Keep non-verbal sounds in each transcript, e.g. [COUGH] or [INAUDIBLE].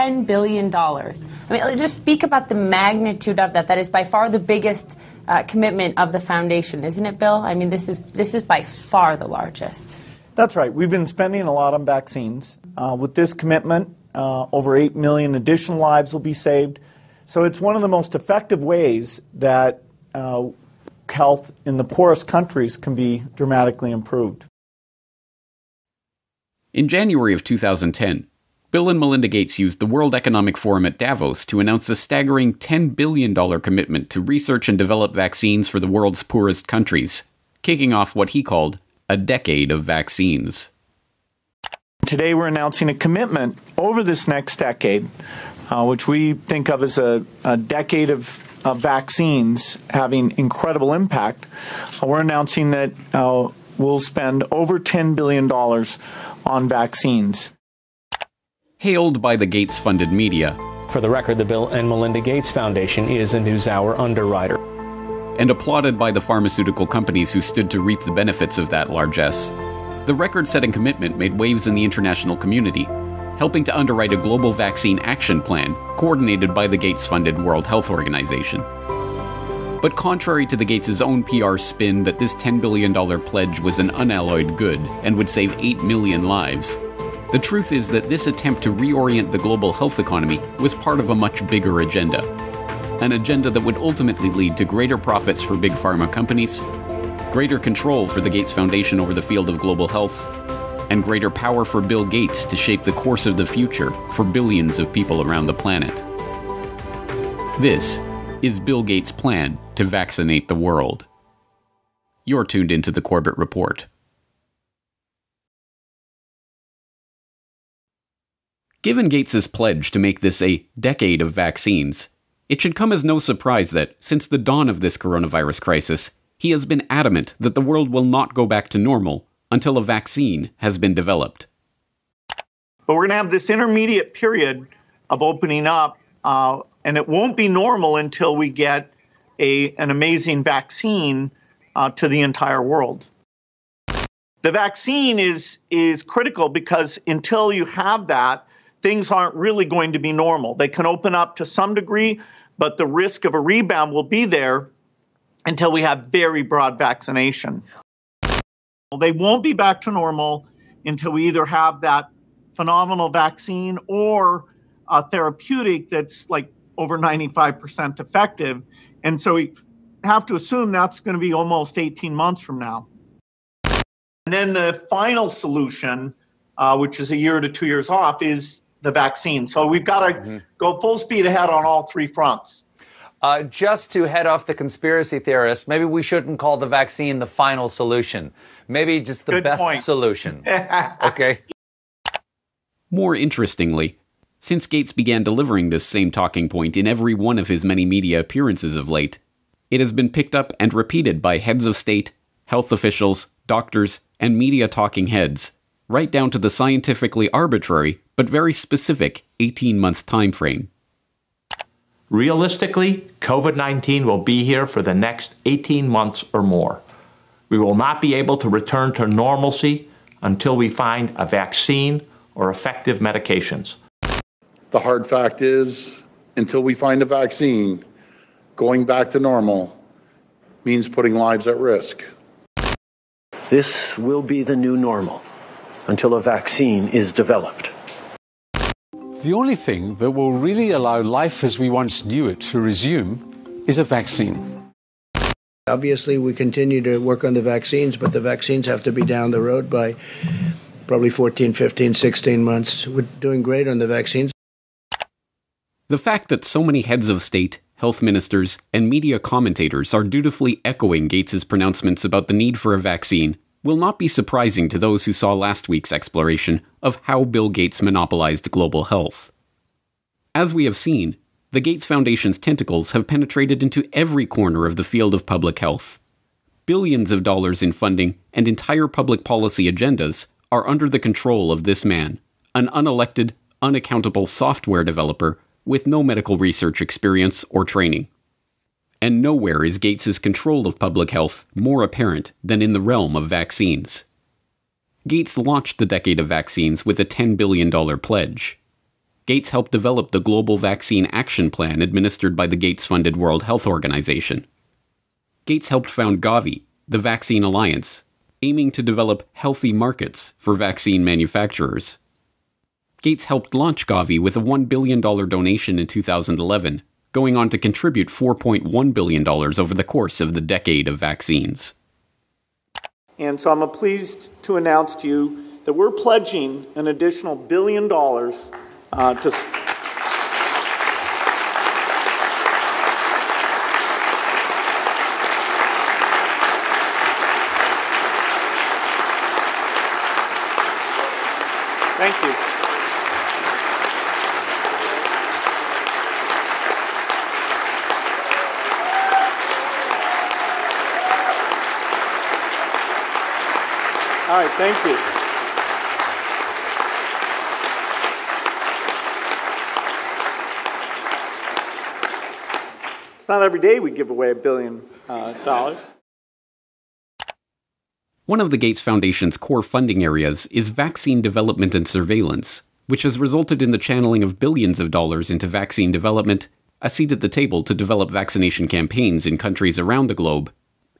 $10 billion. I mean, just speak about the magnitude of that. That is by far the biggest uh, commitment of the foundation, isn't it, Bill? I mean, this is, this is by far the largest. That's right. We've been spending a lot on vaccines. Uh, with this commitment, uh, over 8 million additional lives will be saved. So it's one of the most effective ways that uh, health in the poorest countries can be dramatically improved. In January of 2010, Bill and Melinda Gates used the World Economic Forum at Davos to announce a staggering $10 billion commitment to research and develop vaccines for the world's poorest countries, kicking off what he called a decade of vaccines. Today, we're announcing a commitment over this next decade, uh, which we think of as a, a decade of, vaccines having incredible impact. Uh, we're announcing that uh, we'll spend over $10 billion on vaccines. Hailed by the Gates funded media. For the record, the Bill and Melinda Gates Foundation is a NewsHour underwriter. And applauded by the pharmaceutical companies who stood to reap the benefits of that largesse. The record setting commitment made waves in the international community, helping to underwrite a global vaccine action plan coordinated by the Gates funded World Health Organization. But contrary to the Gates' own PR spin that this $10 billion pledge was an unalloyed good and would save 8 million lives, the truth is that this attempt to reorient the global health economy was part of a much bigger agenda. An agenda that would ultimately lead to greater profits for big pharma companies, greater control for the Gates Foundation over the field of global health, and greater power for Bill Gates to shape the course of the future for billions of people around the planet. This is Bill Gates' plan to vaccinate the world. You're tuned into the Corbett Report. Given Gates' pledge to make this a decade of vaccines, it should come as no surprise that, since the dawn of this coronavirus crisis, he has been adamant that the world will not go back to normal until a vaccine has been developed. But we're going to have this intermediate period of opening up uh, and it won't be normal until we get a, an amazing vaccine uh, to the entire world. The vaccine is, is critical because until you have that, things aren't really going to be normal. They can open up to some degree, but the risk of a rebound will be there until we have very broad vaccination. They won't be back to normal until we either have that phenomenal vaccine or a therapeutic that's like over 95% effective. And so we have to assume that's going to be almost 18 months from now. And then the final solution, uh, which is a year to two years off, is the vaccine. So we've got to mm-hmm. go full speed ahead on all three fronts. Uh, just to head off the conspiracy theorists, maybe we shouldn't call the vaccine the final solution. Maybe just the Good best point. solution. [LAUGHS] okay. More interestingly, since Gates began delivering this same talking point in every one of his many media appearances of late, it has been picked up and repeated by heads of state, health officials, doctors, and media talking heads, right down to the scientifically arbitrary but very specific 18 month time frame. Realistically, COVID 19 will be here for the next 18 months or more. We will not be able to return to normalcy until we find a vaccine or effective medications. The hard fact is, until we find a vaccine, going back to normal means putting lives at risk. This will be the new normal until a vaccine is developed. The only thing that will really allow life as we once knew it to resume is a vaccine. Obviously, we continue to work on the vaccines, but the vaccines have to be down the road by probably 14, 15, 16 months. We're doing great on the vaccines. The fact that so many heads of state, health ministers, and media commentators are dutifully echoing Gates's pronouncements about the need for a vaccine will not be surprising to those who saw last week's exploration of how Bill Gates monopolized global health. As we have seen, the Gates Foundation's tentacles have penetrated into every corner of the field of public health. Billions of dollars in funding and entire public policy agendas are under the control of this man, an unelected, unaccountable software developer with no medical research experience or training. And nowhere is Gates's control of public health more apparent than in the realm of vaccines. Gates launched the decade of vaccines with a $10 billion pledge. Gates helped develop the Global Vaccine Action Plan administered by the Gates funded World Health Organization. Gates helped found Gavi, the Vaccine Alliance, aiming to develop healthy markets for vaccine manufacturers. Gates helped launch Gavi with a $1 billion donation in 2011, going on to contribute $4.1 billion over the course of the decade of vaccines. And so I'm pleased to announce to you that we're pledging an additional billion dollars uh, to. Thank you. All right, thank you. It's not every day we give away a billion uh, dollars. One of the Gates Foundation's core funding areas is vaccine development and surveillance, which has resulted in the channeling of billions of dollars into vaccine development, a seat at the table to develop vaccination campaigns in countries around the globe,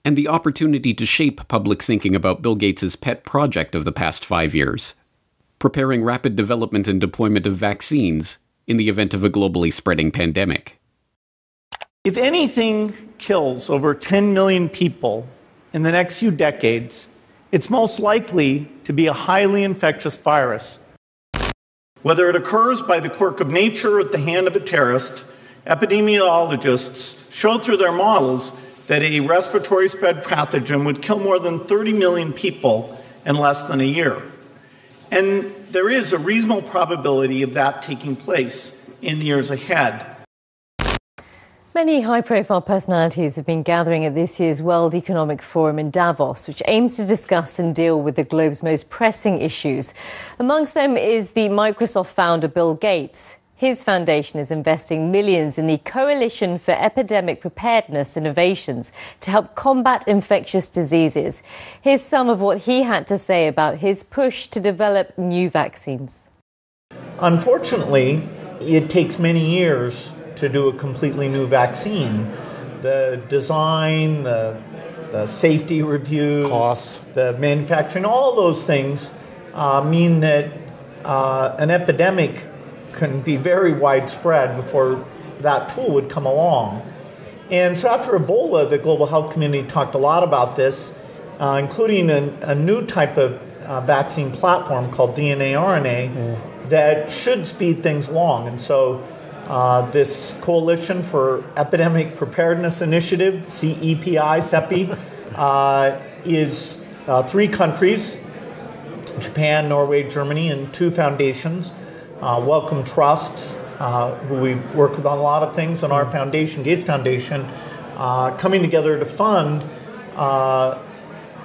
and the opportunity to shape public thinking about Bill Gates' pet project of the past five years preparing rapid development and deployment of vaccines in the event of a globally spreading pandemic. If anything kills over 10 million people in the next few decades, it's most likely to be a highly infectious virus. Whether it occurs by the quirk of nature or at the hand of a terrorist, epidemiologists show through their models that a respiratory spread pathogen would kill more than 30 million people in less than a year. And there is a reasonable probability of that taking place in the years ahead. Many high profile personalities have been gathering at this year's World Economic Forum in Davos, which aims to discuss and deal with the globe's most pressing issues. Amongst them is the Microsoft founder Bill Gates. His foundation is investing millions in the Coalition for Epidemic Preparedness Innovations to help combat infectious diseases. Here's some of what he had to say about his push to develop new vaccines. Unfortunately, it takes many years to do a completely new vaccine. The design, the, the safety reviews, Costs. the manufacturing, all those things uh, mean that uh, an epidemic can be very widespread before that tool would come along. And so after Ebola, the global health community talked a lot about this, uh, including a, a, new type of uh, vaccine platform called DNA RNA mm. that should speed things along. And so uh, this Coalition for Epidemic Preparedness Initiative, CEPI, CEPI, uh, is uh, three countries Japan, Norway, Germany, and two foundations uh, Wellcome Trust, uh, who we work with on a lot of things, and our foundation, Gates Foundation, uh, coming together to fund uh,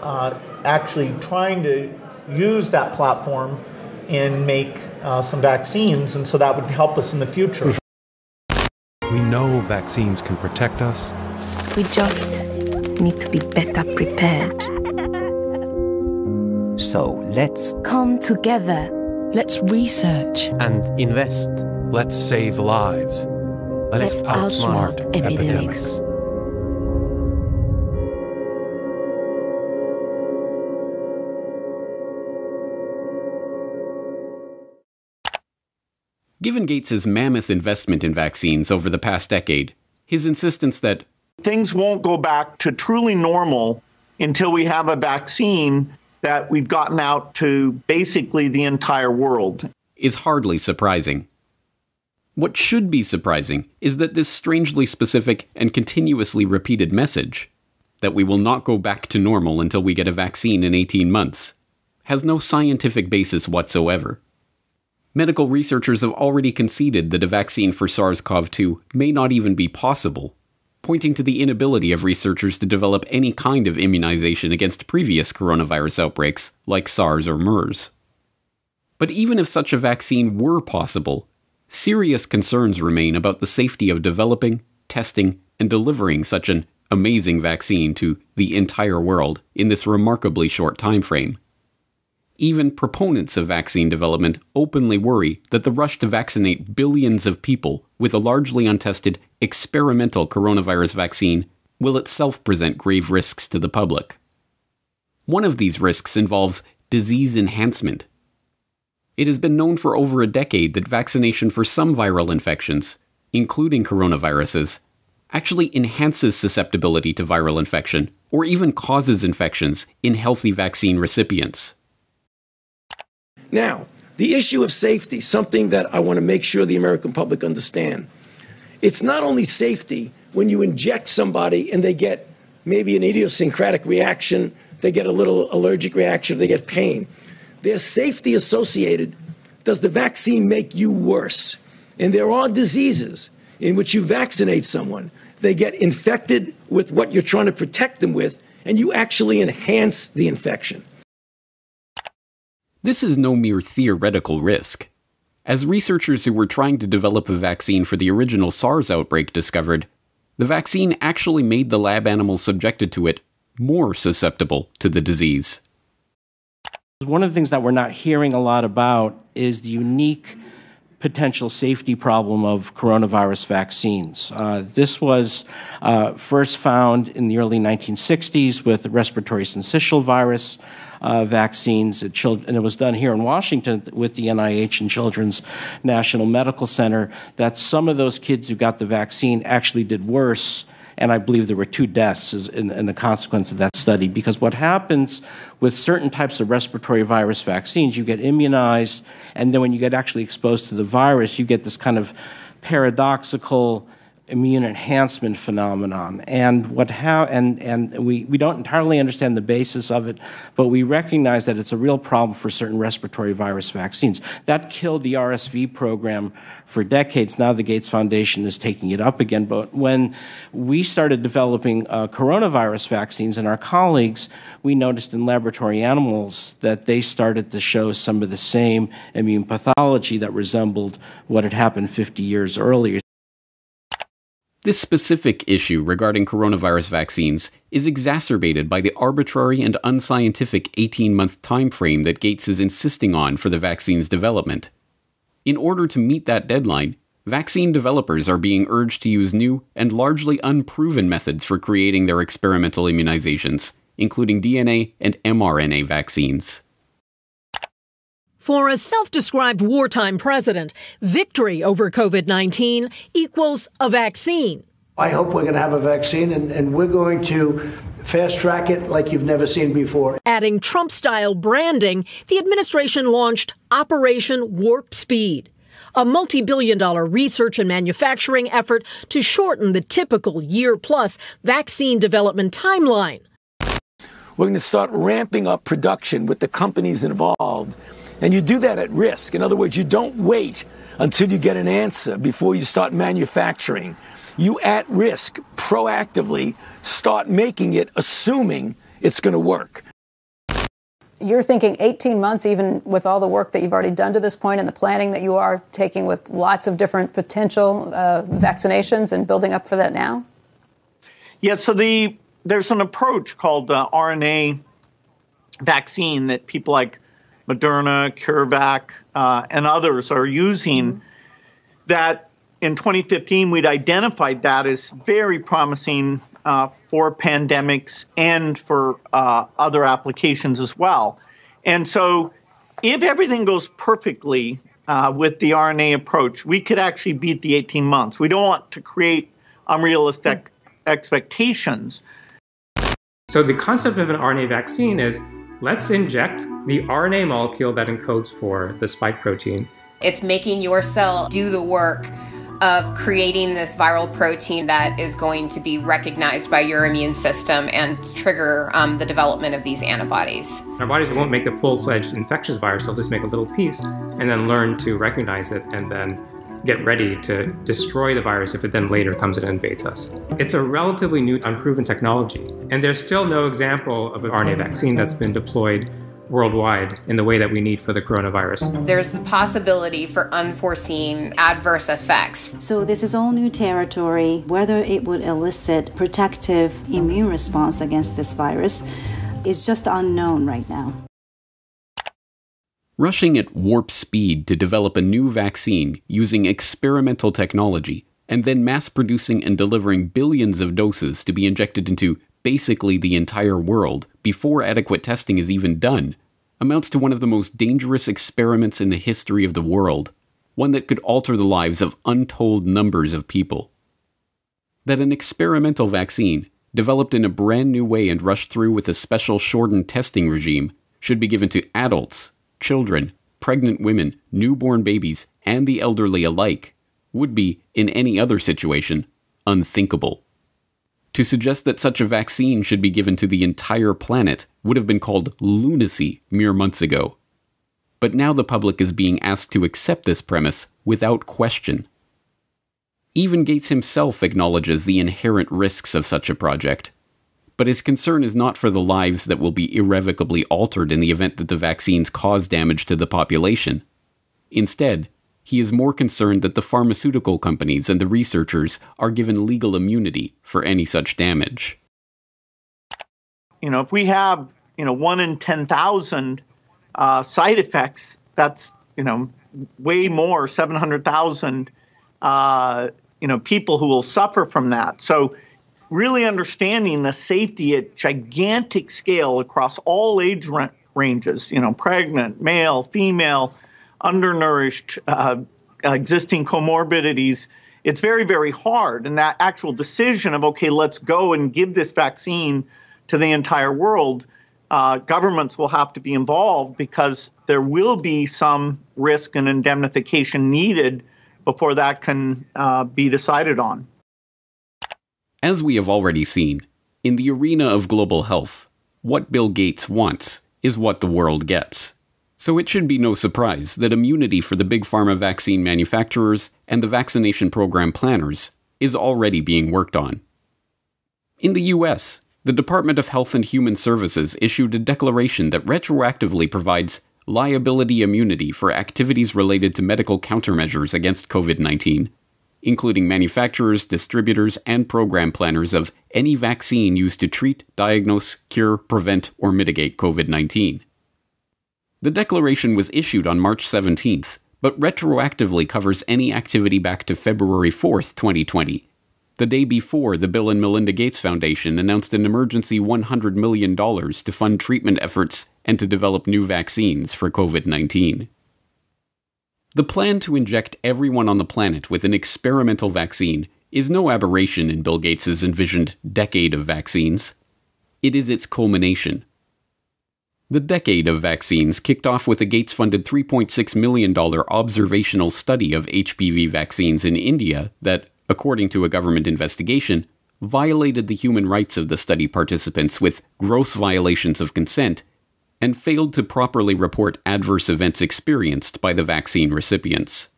uh, actually trying to use that platform and make uh, some vaccines, and so that would help us in the future. We know vaccines can protect us. We just need to be better prepared. So let's come together Let's research and invest. Let's save lives. Let's, Let's outsmart, outsmart epidemics. epidemics. Given Gates's mammoth investment in vaccines over the past decade, his insistence that things won't go back to truly normal until we have a vaccine that we've gotten out to basically the entire world. Is hardly surprising. What should be surprising is that this strangely specific and continuously repeated message, that we will not go back to normal until we get a vaccine in 18 months, has no scientific basis whatsoever. Medical researchers have already conceded that a vaccine for SARS CoV 2 may not even be possible pointing to the inability of researchers to develop any kind of immunization against previous coronavirus outbreaks, like SARS or MERS. But even if such a vaccine were possible, serious concerns remain about the safety of developing, testing, and delivering such an amazing vaccine to the entire world in this remarkably short time frame. Even proponents of vaccine development openly worry that the rush to vaccinate billions of people with a largely untested experimental coronavirus vaccine will itself present grave risks to the public. One of these risks involves disease enhancement. It has been known for over a decade that vaccination for some viral infections, including coronaviruses, actually enhances susceptibility to viral infection or even causes infections in healthy vaccine recipients. Now, the issue of safety, something that I want to make sure the American public understand. It's not only safety when you inject somebody and they get maybe an idiosyncratic reaction, they get a little allergic reaction, they get pain. There's safety associated. Does the vaccine make you worse? And there are diseases in which you vaccinate someone, they get infected with what you're trying to protect them with, and you actually enhance the infection. This is no mere theoretical risk. As researchers who were trying to develop a vaccine for the original SARS outbreak discovered, the vaccine actually made the lab animals subjected to it more susceptible to the disease. One of the things that we're not hearing a lot about is the unique potential safety problem of coronavirus vaccines. Uh, this was uh, first found in the early 1960s with respiratory syncytial virus uh, vaccines, and it was done here in Washington with the NIH and Children's National Medical Center, that some of those kids who got the vaccine actually did worse and I believe there were two deaths in, in, the consequence of that study. Because what happens with certain types of respiratory virus vaccines, you get immunized, and then when you get actually exposed to the virus, you get this kind of paradoxical immune enhancement phenomenon. And what how and and we, we don't entirely understand the basis of it, but we recognize that it's a real problem for certain respiratory virus vaccines. That killed the RSV program for decades. Now the Gates Foundation is taking it up again. But when we started developing uh, coronavirus vaccines and our colleagues, we noticed in laboratory animals that they started to show some of the same immune pathology that resembled what had happened 50 years earlier. This specific issue regarding coronavirus vaccines is exacerbated by the arbitrary and unscientific 18 month time frame that Gates is insisting on for the vaccine's development. In order to meet that deadline, vaccine developers are being urged to use new and largely unproven methods for creating their experimental immunizations, including DNA and mRNA vaccines. For a self described wartime president, victory over COVID 19 equals a vaccine. I hope we're going to have a vaccine and, and we're going to fast track it like you've never seen before. Adding Trump style branding, the administration launched Operation Warp Speed, a multi billion dollar research and manufacturing effort to shorten the typical year plus vaccine development timeline. We're going to start ramping up production with the companies involved and you do that at risk. In other words, you don't wait until you get an answer before you start manufacturing. You at risk proactively start making it, assuming it's going to work. You're thinking 18 months, even with all the work that you've already done to this point and the planning that you are taking with lots of different potential uh, vaccinations and building up for that now? Yeah, so the there's an approach called uh, RNA vaccine that people like Moderna, CureVac, uh, and others are using mm-hmm. that in 2015 we'd identified that as very promising uh, for pandemics and for uh, other applications as well. And so, if everything goes perfectly uh, with the RNA approach, we could actually beat the 18 months. We don't want to create unrealistic expectations. So, the concept of an RNA vaccine is let's inject the RNA molecule that encodes for the spike protein. It's making your cell do the work of creating this viral protein that is going to be recognized by your immune system and trigger um, the development of these antibodies. Our bodies won't make a full fledged infectious virus, they'll just make a little piece and then learn to recognize it and then get ready to destroy the virus if it then later comes and invades us. It's a relatively new, unproven technology, and there's still no example of an RNA vaccine that's been deployed worldwide in the way that we need for the coronavirus. There's the possibility for unforeseen adverse effects. So, this is all new territory. Whether it would elicit protective immune response against this virus is just unknown right now. Rushing at warp speed to develop a new vaccine using experimental technology and then mass producing and delivering billions of doses to be injected into basically the entire world before adequate testing is even done amounts to one of the most dangerous experiments in the history of the world, one that could alter the lives of untold numbers of people. That an experimental vaccine, developed in a brand new way and rushed through with a special shortened testing regime, should be given to adults, children, pregnant women, newborn babies, and the elderly alike would be, in any other situation, unthinkable. To suggest that such a vaccine should be given to the entire planet would have been called lunacy mere months ago. But now the public is being asked to accept this premise without question. Even Gates himself acknowledges the inherent risks of such a project. But his concern is not for the lives that will be irrevocably altered in the event that the vaccines cause damage to the population. Instead, he is more concerned that the pharmaceutical companies and the researchers are given legal immunity for any such damage. You know, if we have, you know, one in 10,000 uh, side effects, that's, you know, way more, 700,000, uh, you know, people who will suffer from that. So, really understanding the safety at gigantic scale across all age ranges, you know, pregnant, male, female, undernourished, uh, existing comorbidities, it's very, very hard. And that actual decision of, okay, let's go and give this vaccine to the entire world, uh, governments will have to be involved because there will be some risk and indemnification needed before that can uh, be decided on. As we have already seen, in the arena of global health, what Bill Gates wants is what the world gets. So it should be no surprise that immunity for the big pharma vaccine manufacturers and the vaccination program planners is already being worked on. In the US, the Department of Health and Human Services issued a declaration that retroactively provides liability immunity for activities related to medical countermeasures against COVID 19, including manufacturers, distributors, and program planners of any vaccine used to treat, diagnose, cure, prevent, or mitigate COVID 19. The declaration was issued on March 17th, but retroactively covers any activity back to February 4th, 2020, the day before the Bill and Melinda Gates Foundation announced an emergency $100 million to fund treatment efforts and to develop new vaccines for COVID 19. The plan to inject everyone on the planet with an experimental vaccine is no aberration in Bill Gates' envisioned decade of vaccines. It is its culmination. The decade of vaccines kicked off with a Gates funded $3.6 million observational study of HPV vaccines in India that, according to a government investigation, violated the human rights of the study participants with gross violations of consent and failed to properly report adverse events experienced by the vaccine recipients.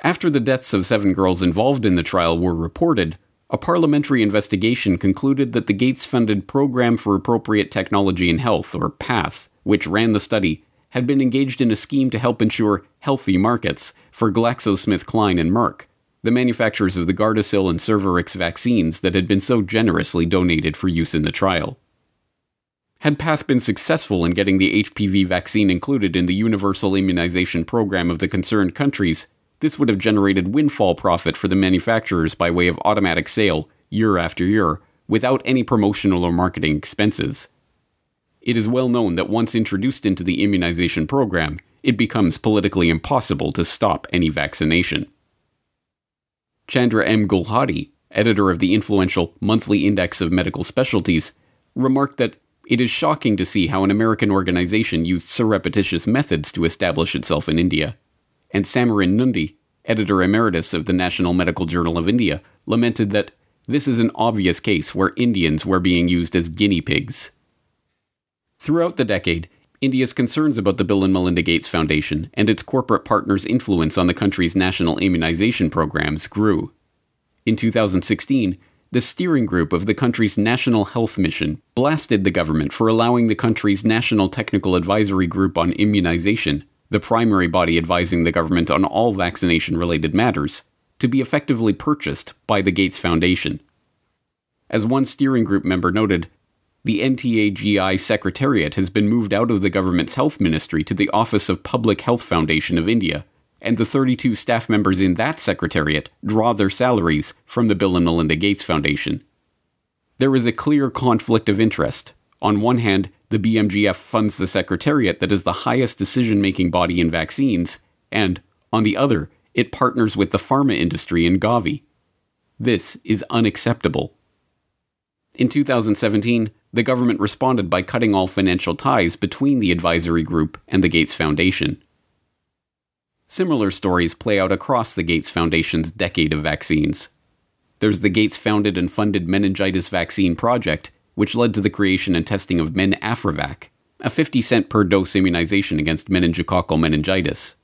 After the deaths of seven girls involved in the trial were reported, a parliamentary investigation concluded that the Gates funded Program for Appropriate Technology in Health, or PATH, which ran the study, had been engaged in a scheme to help ensure healthy markets for GlaxoSmithKline and Merck, the manufacturers of the Gardasil and Cervarix vaccines that had been so generously donated for use in the trial. Had PATH been successful in getting the HPV vaccine included in the universal immunization program of the concerned countries, this would have generated windfall profit for the manufacturers by way of automatic sale, year after year, without any promotional or marketing expenses. It is well known that once introduced into the immunization program, it becomes politically impossible to stop any vaccination. Chandra M. Gulhati, editor of the influential Monthly Index of Medical Specialties, remarked that it is shocking to see how an American organization used surreptitious methods to establish itself in India and Samiran Nundy, editor emeritus of the National Medical Journal of India, lamented that this is an obvious case where Indians were being used as guinea pigs. Throughout the decade, India's concerns about the Bill and Melinda Gates Foundation and its corporate partners' influence on the country's national immunization programs grew. In 2016, the steering group of the country's National Health Mission blasted the government for allowing the country's National Technical Advisory Group on Immunization the primary body advising the government on all vaccination related matters, to be effectively purchased by the Gates Foundation. As one steering group member noted, the NTAGI Secretariat has been moved out of the government's health ministry to the Office of Public Health Foundation of India, and the 32 staff members in that secretariat draw their salaries from the Bill and Melinda Gates Foundation. There is a clear conflict of interest. On one hand, the BMGF funds the secretariat that is the highest decision making body in vaccines, and, on the other, it partners with the pharma industry in Gavi. This is unacceptable. In 2017, the government responded by cutting all financial ties between the advisory group and the Gates Foundation. Similar stories play out across the Gates Foundation's decade of vaccines. There's the Gates founded and funded meningitis vaccine project, which led to the creation and testing of MenAfriVac, a 50 cent per dose immunization against meningococcal meningitis.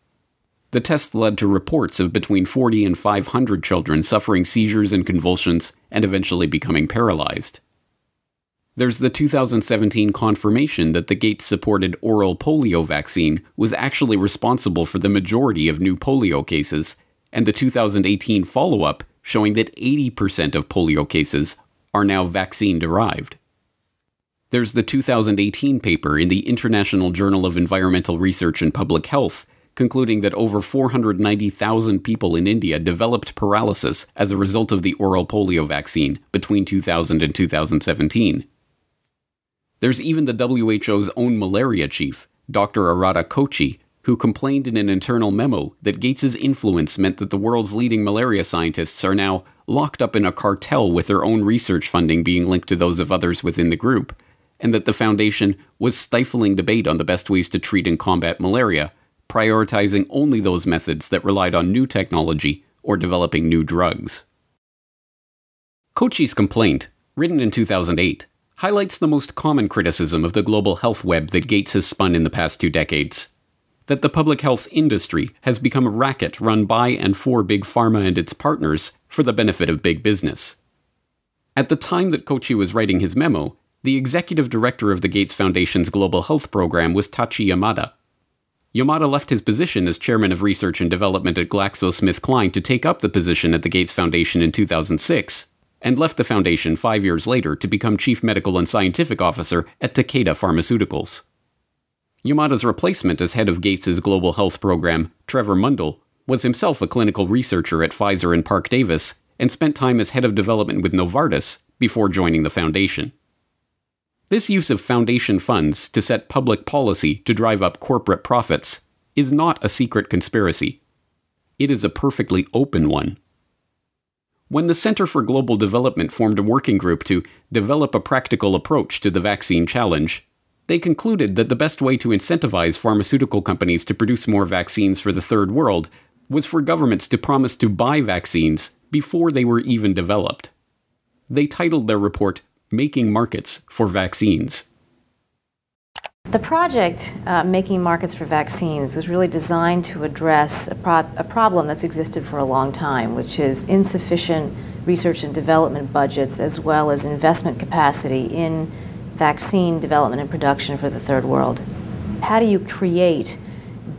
The test led to reports of between 40 and 500 children suffering seizures and convulsions and eventually becoming paralyzed. There's the 2017 confirmation that the Gates supported oral polio vaccine was actually responsible for the majority of new polio cases, and the 2018 follow up showing that 80% of polio cases are now vaccine derived. There's the 2018 paper in the International Journal of Environmental Research and Public Health concluding that over 490,000 people in India developed paralysis as a result of the oral polio vaccine between 2000 and 2017. There's even the WHO's own malaria chief, Dr. Arata Kochi, who complained in an internal memo that Gates's influence meant that the world's leading malaria scientists are now locked up in a cartel with their own research funding being linked to those of others within the group, and that the foundation was stifling debate on the best ways to treat and combat malaria prioritizing only those methods that relied on new technology or developing new drugs. Kochi's complaint, written in 2008, highlights the most common criticism of the global health web that Gates has spun in the past two decades. That the public health industry has become a racket run by and for big pharma and its partners for the benefit of big business. At the time that Kochi was writing his memo, the executive director of the Gates Foundation's global health program was Tachi Yamada, Yamada left his position as chairman of research and development at GlaxoSmithKline to take up the position at the Gates Foundation in 2006, and left the foundation five years later to become chief medical and scientific officer at Takeda Pharmaceuticals. Yamada's replacement as head of Gates's global health program, Trevor Mundel, was himself a clinical researcher at Pfizer and Parke-Davis and spent time as head of development with Novartis before joining the foundation. This use of foundation funds to set public policy to drive up corporate profits is not a secret conspiracy. It is a perfectly open one. When the Center for Global Development formed a working group to develop a practical approach to the vaccine challenge, they concluded that the best way to incentivize pharmaceutical companies to produce more vaccines for the third world was for governments to promise to buy vaccines before they were even developed. They titled their report making markets for vaccines. The project, uh, Making Markets for Vaccines, was really designed to address a, pro- a, problem that's existed for a long time, which is insufficient research and development budgets as well as investment capacity in vaccine development and production for the third world. How do you create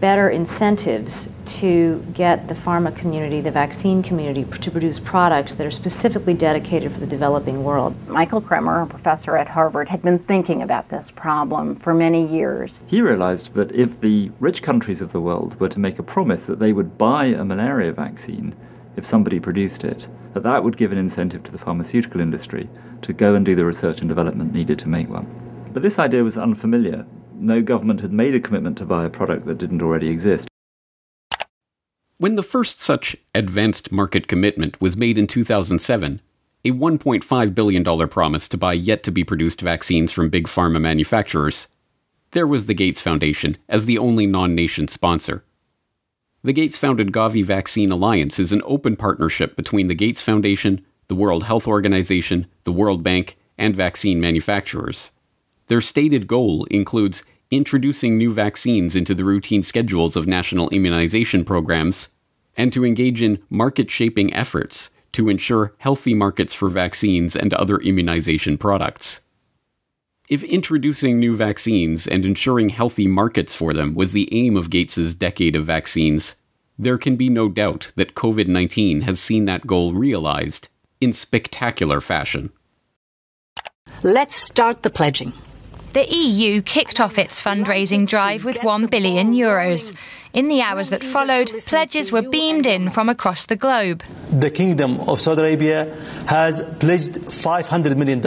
better incentives to get the pharma community, the vaccine community, to produce products that are specifically dedicated for the developing world. Michael Kremer, a professor at Harvard, had been thinking about this problem for many years. He realized that if the rich countries of the world were to make a promise that they would buy a malaria vaccine if somebody produced it, that that would give an incentive to the pharmaceutical industry to go and do the research and development needed to make one. But this idea was unfamiliar no government had made a commitment to buy a product that didn't already exist. When the first such advanced market commitment was made in 2007, a $1.5 billion promise to buy yet to be produced vaccines from big pharma manufacturers, there was the Gates Foundation as the only non nation sponsor. The Gates founded Gavi Vaccine Alliance is an open partnership between the Gates Foundation, the World Health Organization, the World Bank, and vaccine manufacturers. Their stated goal includes introducing new vaccines into the routine schedules of national immunization programs, and to engage in market shaping efforts to ensure healthy markets for vaccines and other immunization products. If introducing new vaccines and ensuring healthy markets for them was the aim of Gates's decade of vaccines, there can be no doubt that COVID 19 has seen that goal realized in spectacular fashion. Let's start the pledging. The EU kicked off its fundraising drive with 1 billion euros. In the hours that followed, pledges were beamed in from across the globe. The Kingdom of Saudi Arabia has pledged $500 million.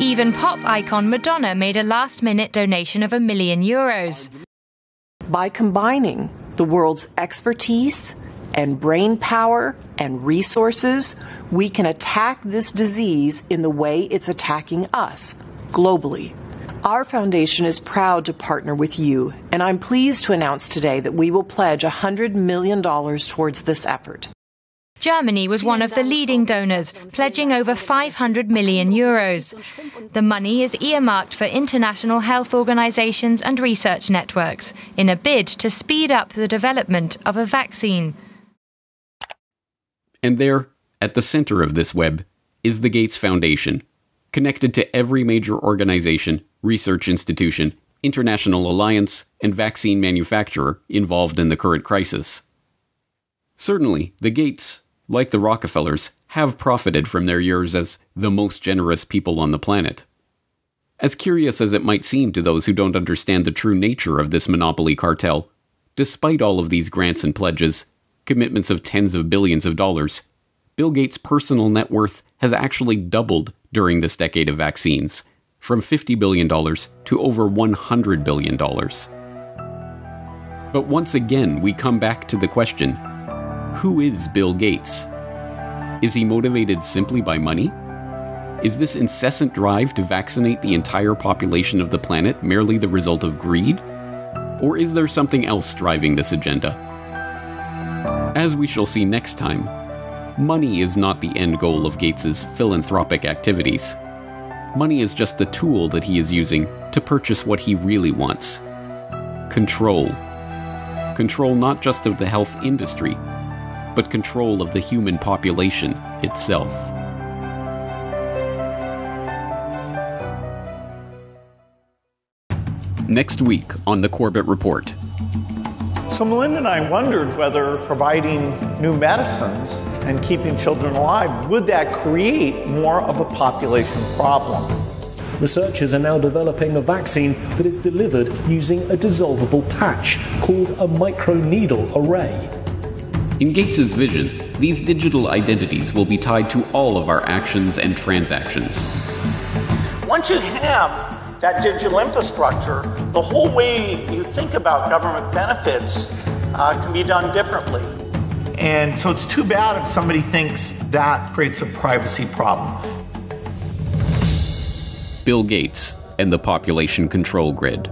Even pop icon Madonna made a last minute donation of a million euros. By combining the world's expertise and brain power and resources, we can attack this disease in the way it's attacking us globally. Our foundation is proud to partner with you, and I'm pleased to announce today that we will pledge $100 million towards this effort. Germany was one of the leading donors, pledging over 500 million euros. The money is earmarked for international health organizations and research networks in a bid to speed up the development of a vaccine. And there, at the center of this web, is the Gates Foundation, connected to every major organization research institution, international alliance, and vaccine manufacturer involved in the current crisis. Certainly, the Gates, like the Rockefellers, have profited from their years as the most generous people on the planet. As curious as it might seem to those who don't understand the true nature of this monopoly cartel, despite all of these grants and pledges, commitments of tens of billions of dollars, Bill Gates' personal net worth has actually doubled during this decade of vaccines from $50 billion to over $100 billion. But once again, we come back to the question who is Bill Gates? Is he motivated simply by money? Is this incessant drive to vaccinate the entire population of the planet merely the result of greed? Or is there something else driving this agenda? As we shall see next time, money is not the end goal of Gates's philanthropic activities. Money is just the tool that he is using to purchase what he really wants control. Control not just of the health industry, but control of the human population itself. Next week on the Corbett Report. So, Melinda and I wondered whether providing new medicines and keeping children alive would that create more of a population problem? Researchers are now developing a vaccine that is delivered using a dissolvable patch called a microneedle array. In Gates's vision, these digital identities will be tied to all of our actions and transactions. Once you have that digital infrastructure, the whole way you think about government benefits uh, can be done differently. And so it's too bad if somebody thinks that creates a privacy problem. Bill Gates and the Population Control Grid.